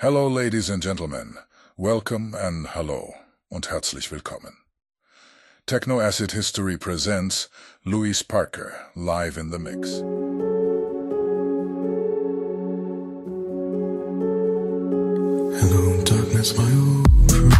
Hello, ladies and gentlemen. Welcome and hello und herzlich willkommen. Techno Acid History presents Luis Parker live in the mix. Hello, darkness, my old.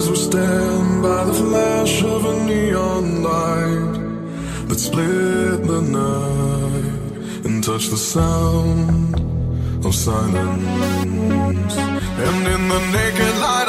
as we stand by the flash of a neon light that split the night and touch the sound of silence. And in the naked light.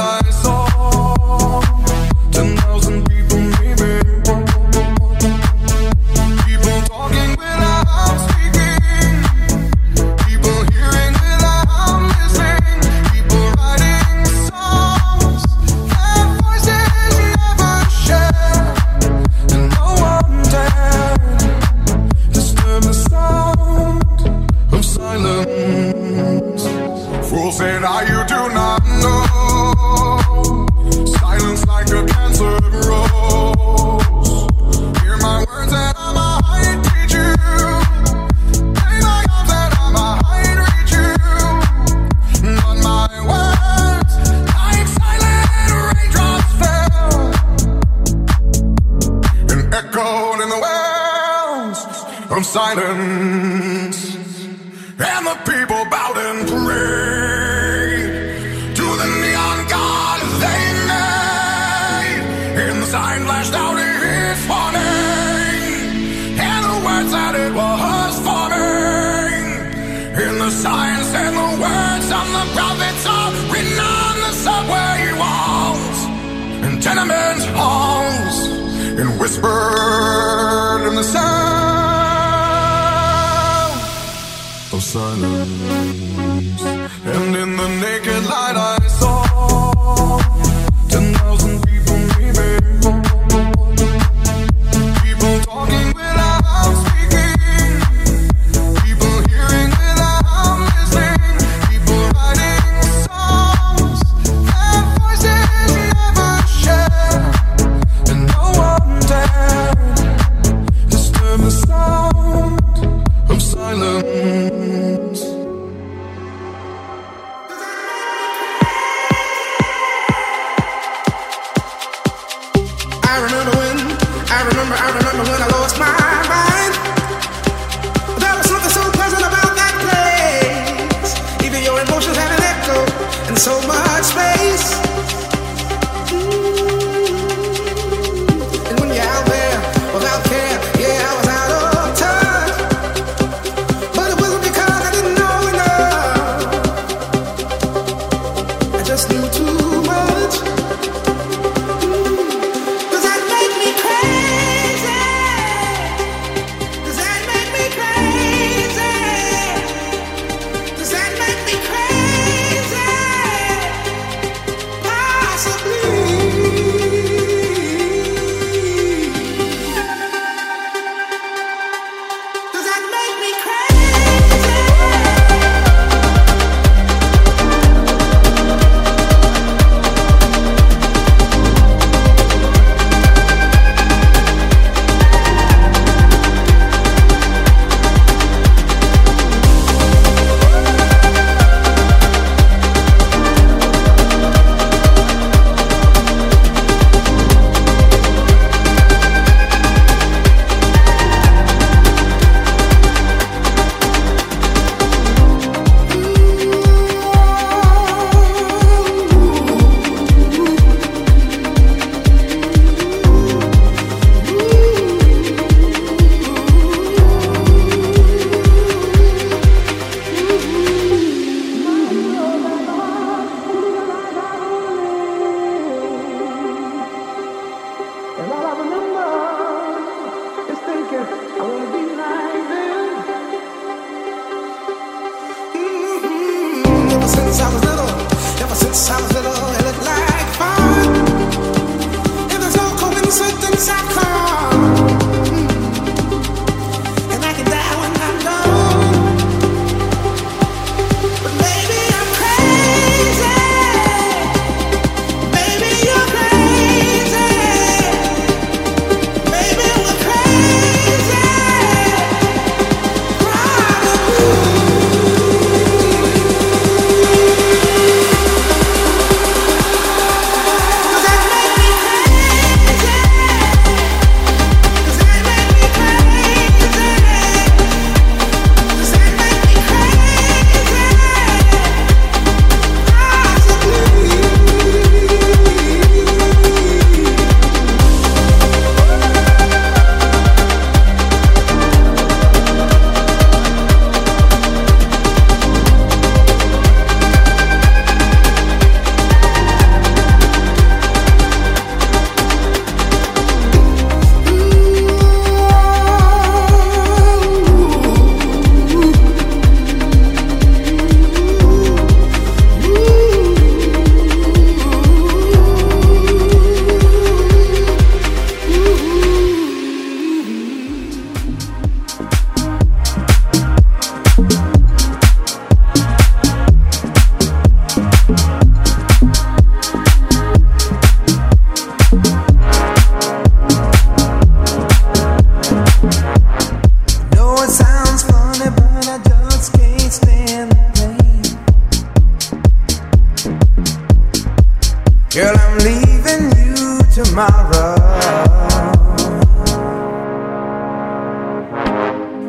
Leaving you tomorrow.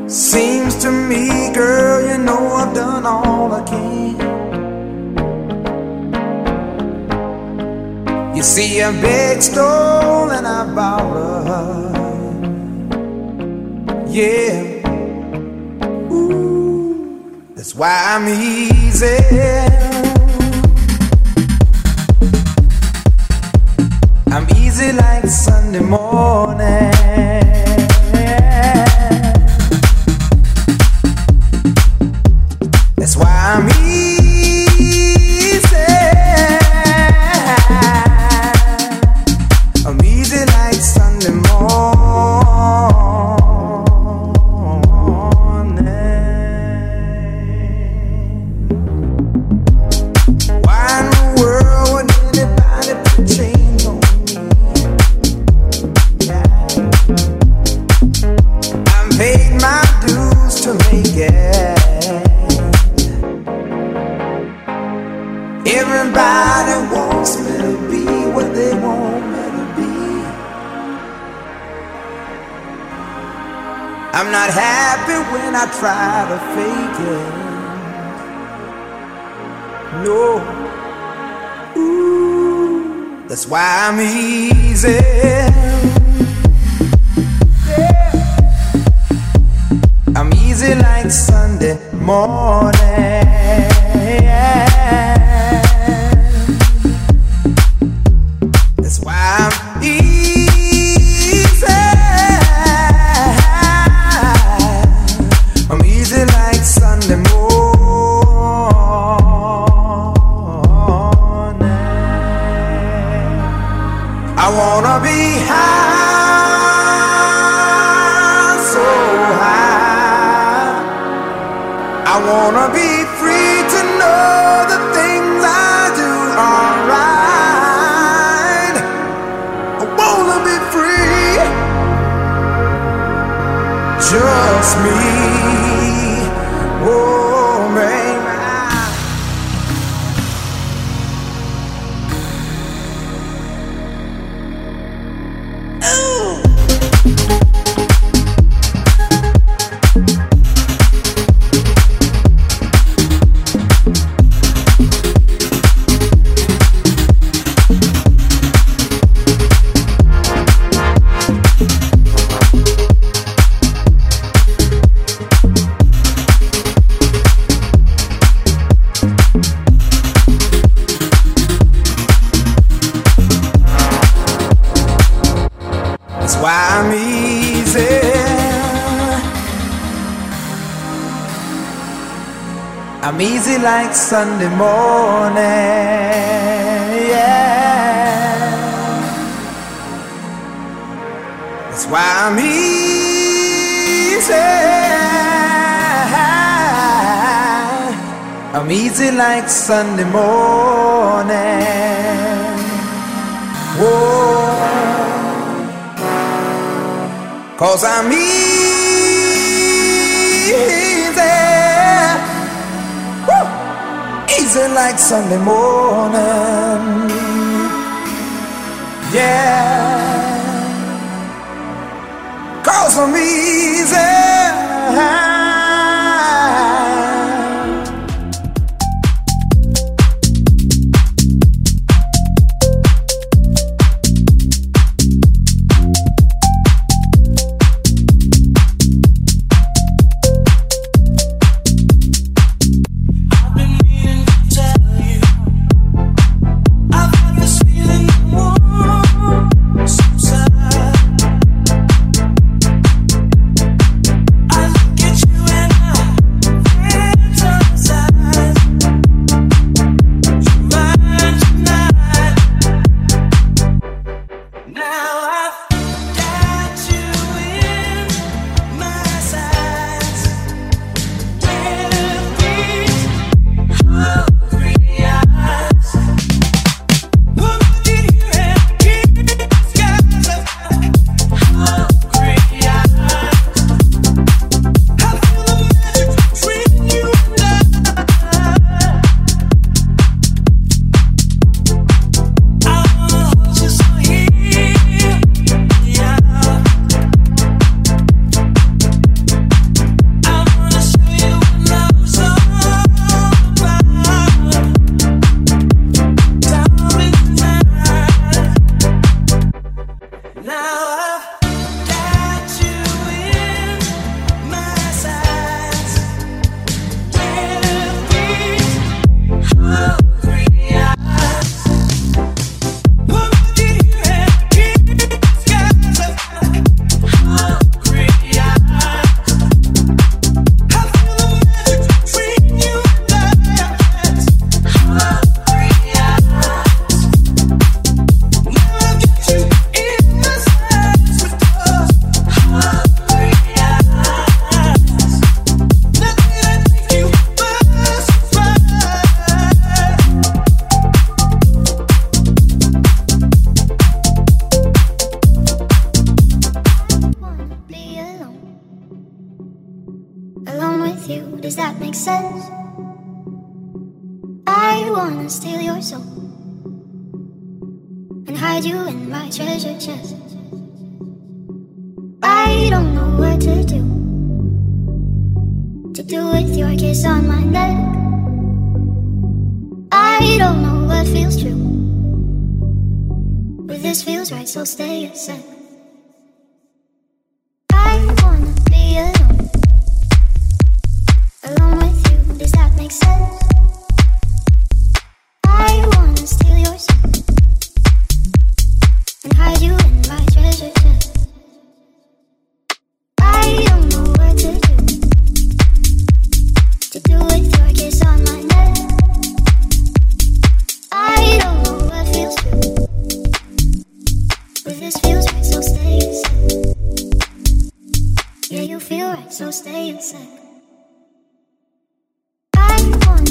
Seems to me, girl, you know I've done all I can. You see, I begged, stole, and I borrowed. Yeah. Ooh, that's why I'm easy. Like Sunday morning. To fake it. No. Ooh, that's why I'm easy. Yeah. I'm easy like Sunday morning. Like Sunday morning. Yeah. That's why I'm easy. I'm easy like Sunday morning. Whoa. Cause I'm easy. Easy like Sunday morning. Yeah. Cause I'm easy. so stay inside. I want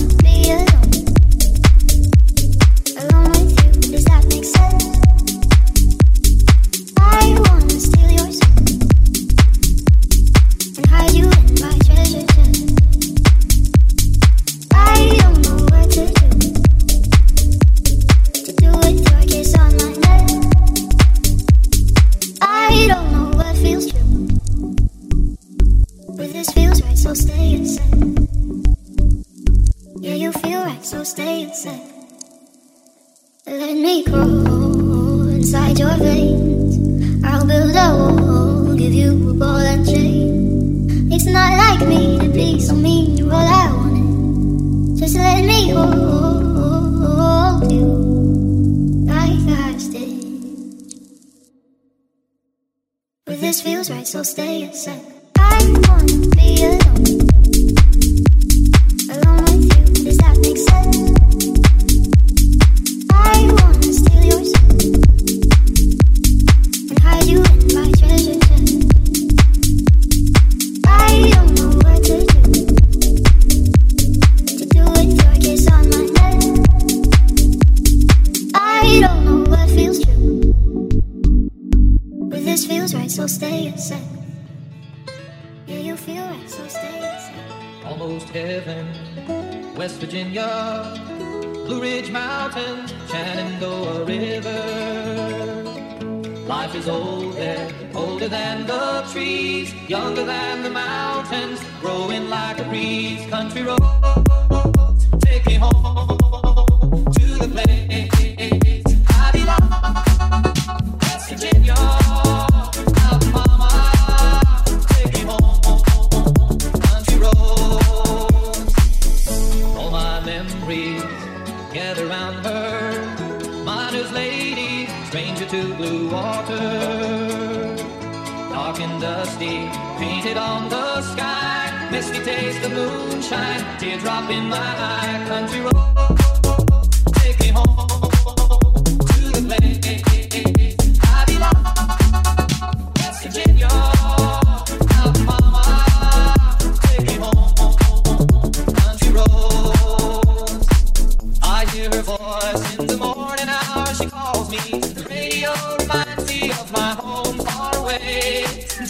mountains, Shenandoah River. Life is old there, older than the trees, younger than the mountains, growing like a breeze. Country roads, take me home to the place I belong, West Virginia. dusty, painted on the sky. Misty taste of moonshine, teardrop in my eye, country road.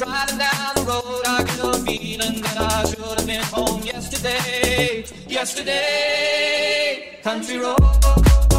driving down the road, I got a feeling that I should have been home yesterday. Yesterday, country road.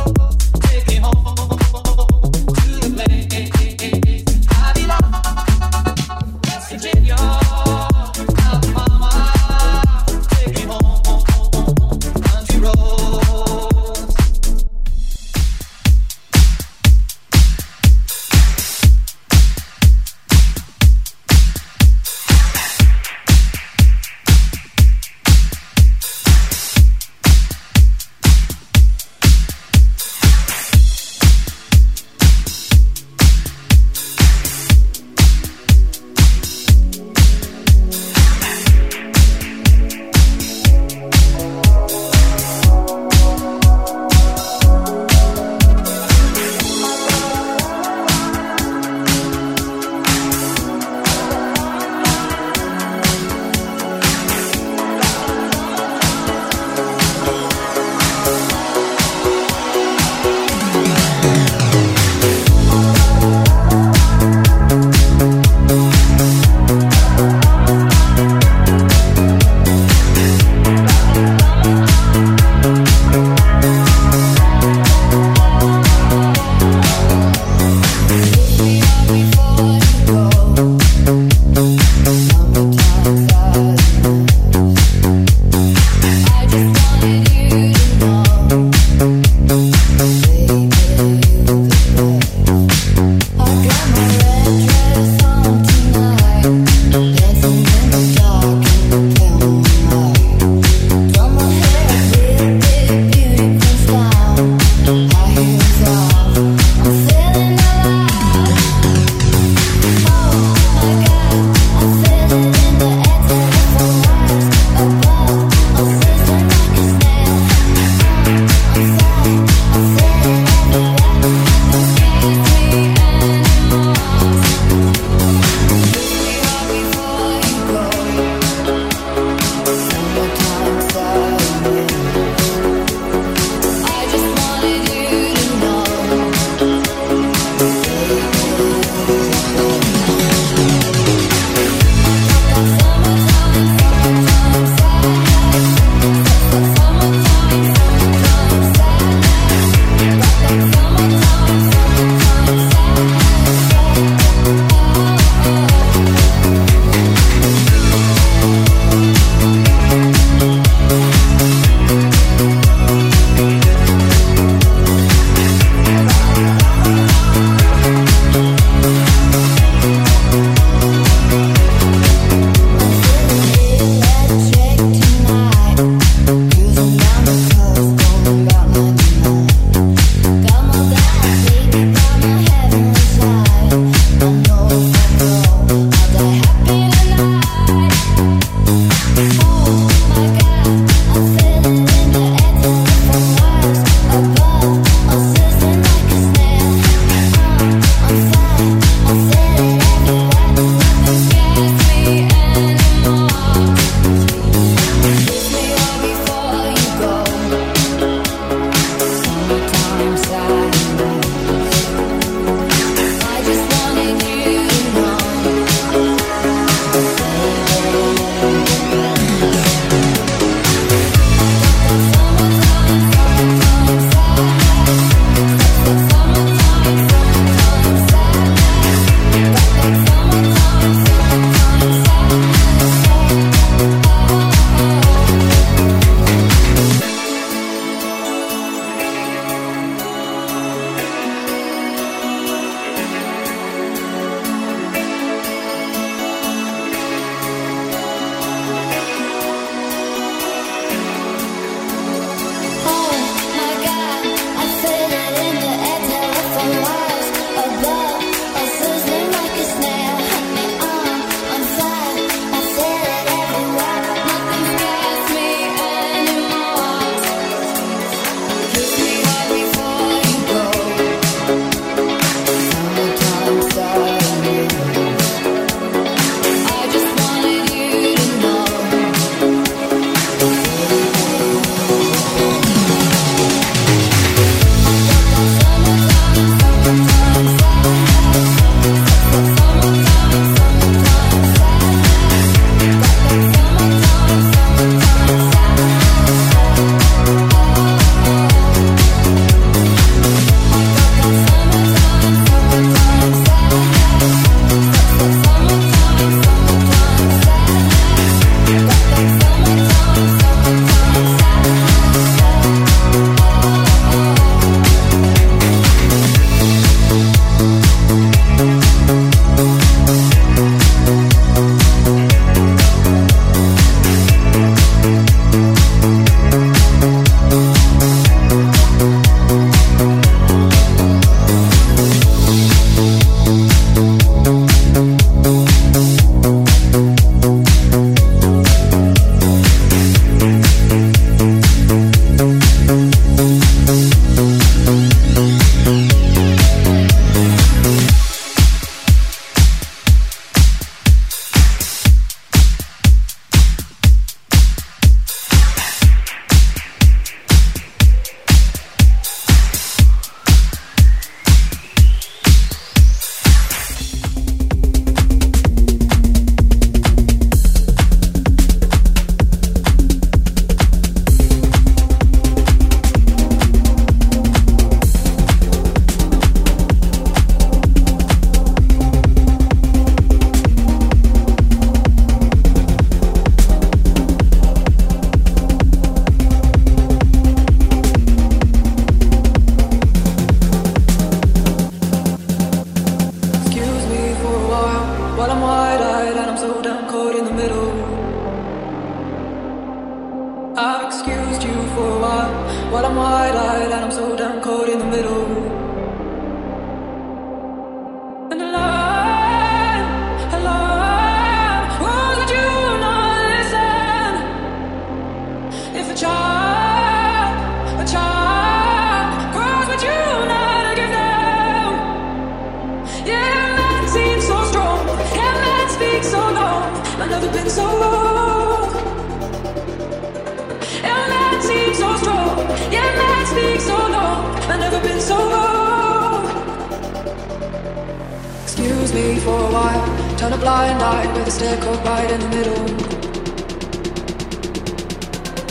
with me for a while. Turn a blind eye with a stare caught right in the middle.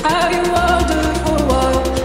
Have you wondered for a while.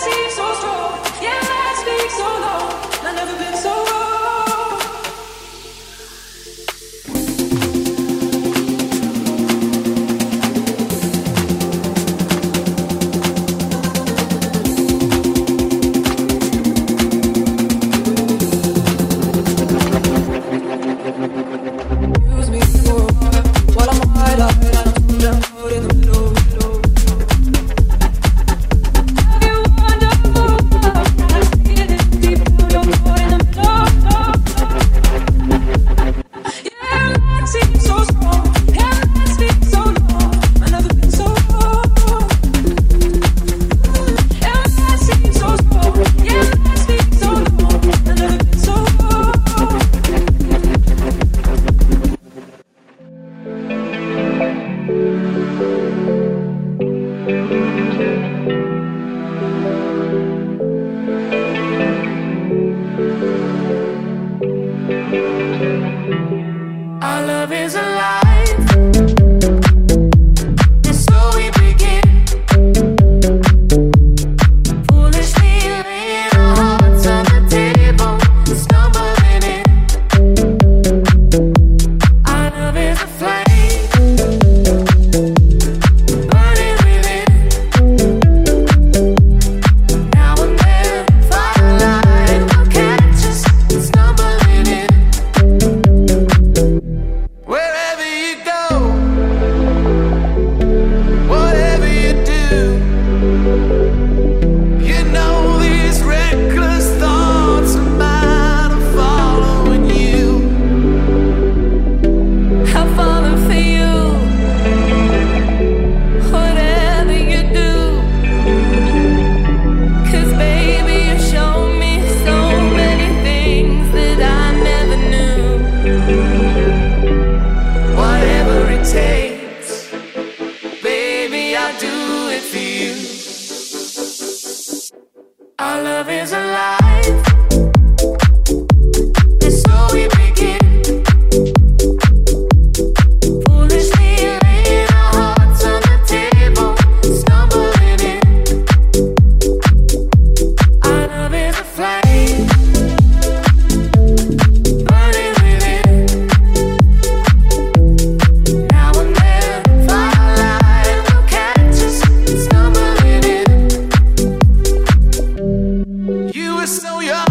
seem so strong. Yeah, I speak so long. I've never been so. I fly. know you're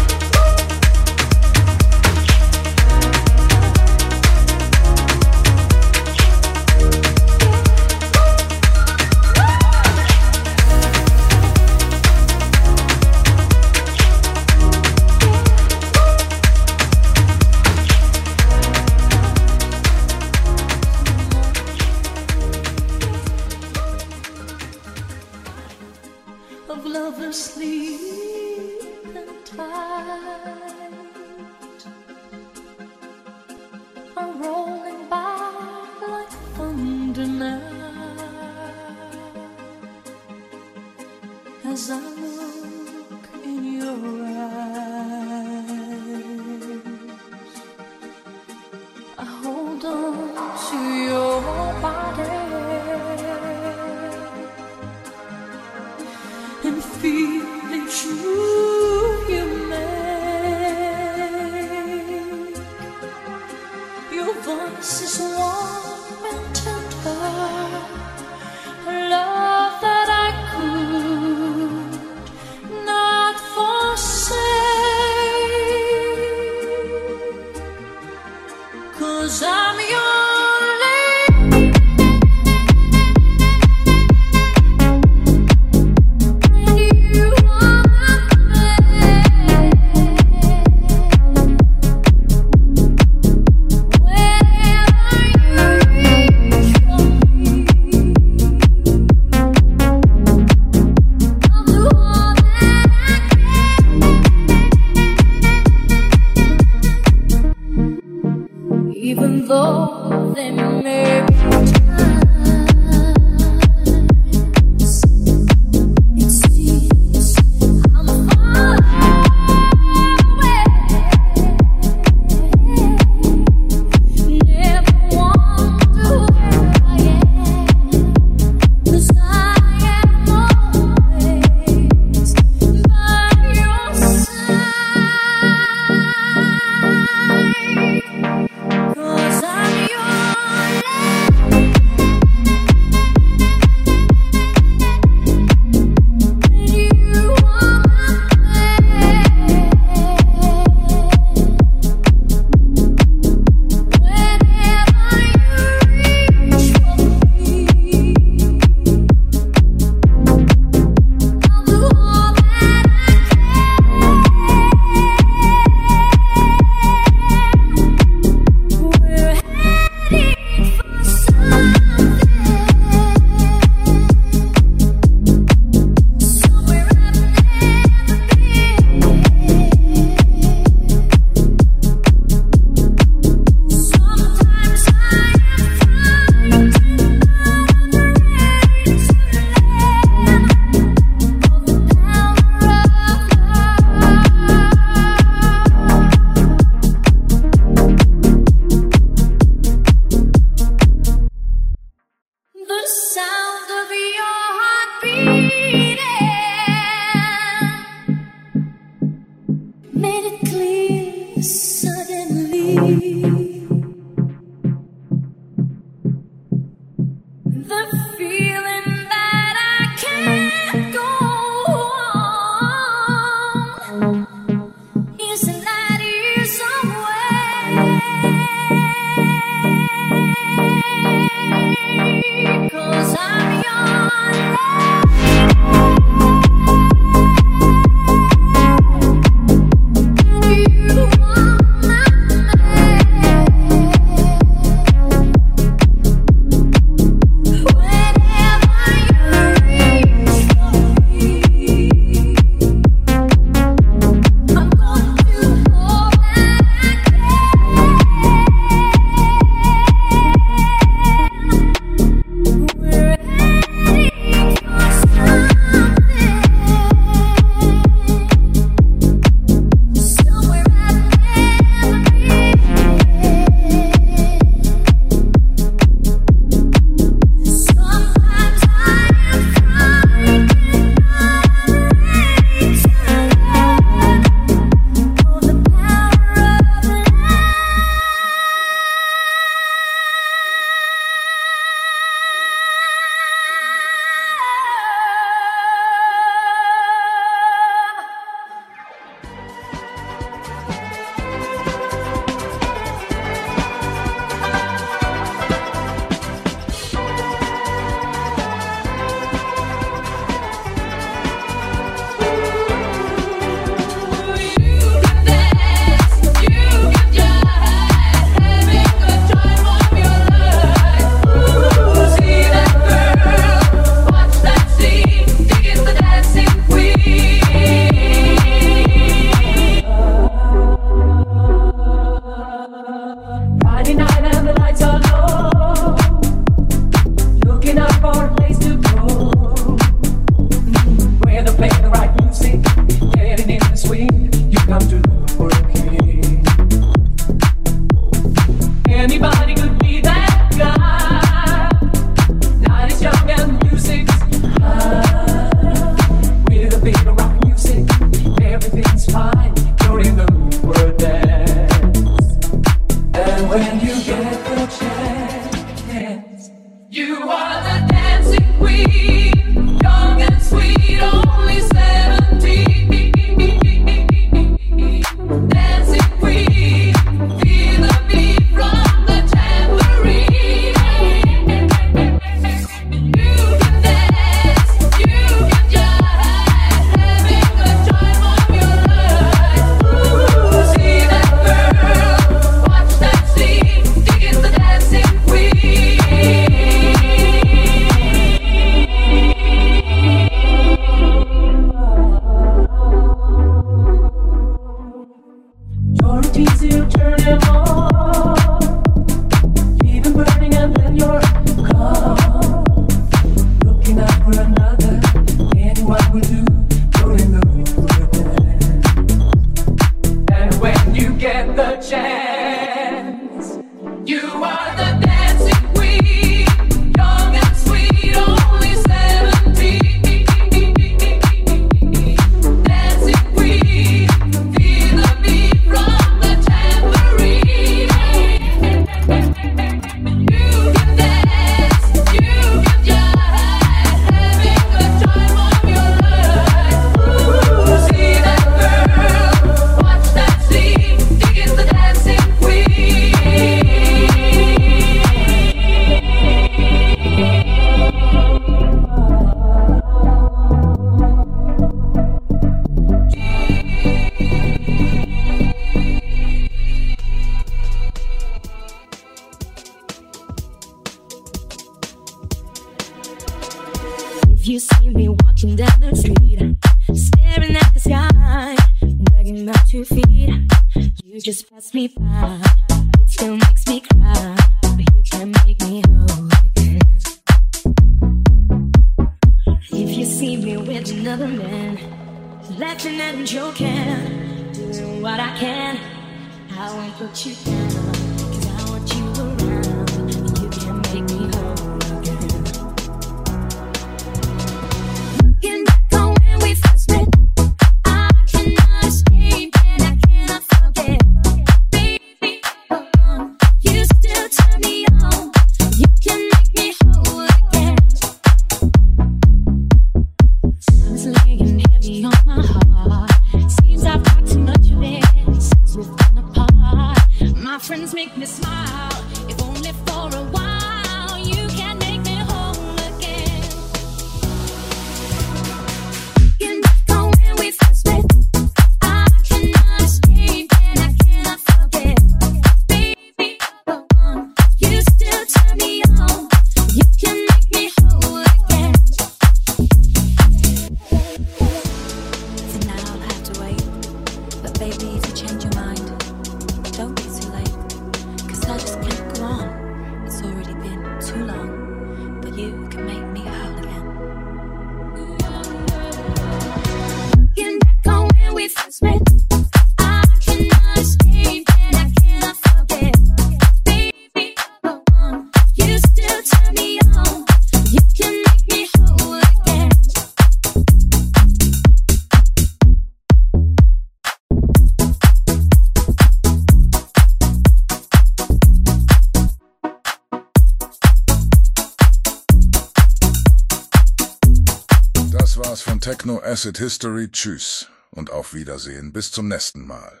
Lucid History, tschüss und auf Wiedersehen. Bis zum nächsten Mal.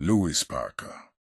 Louis Parker.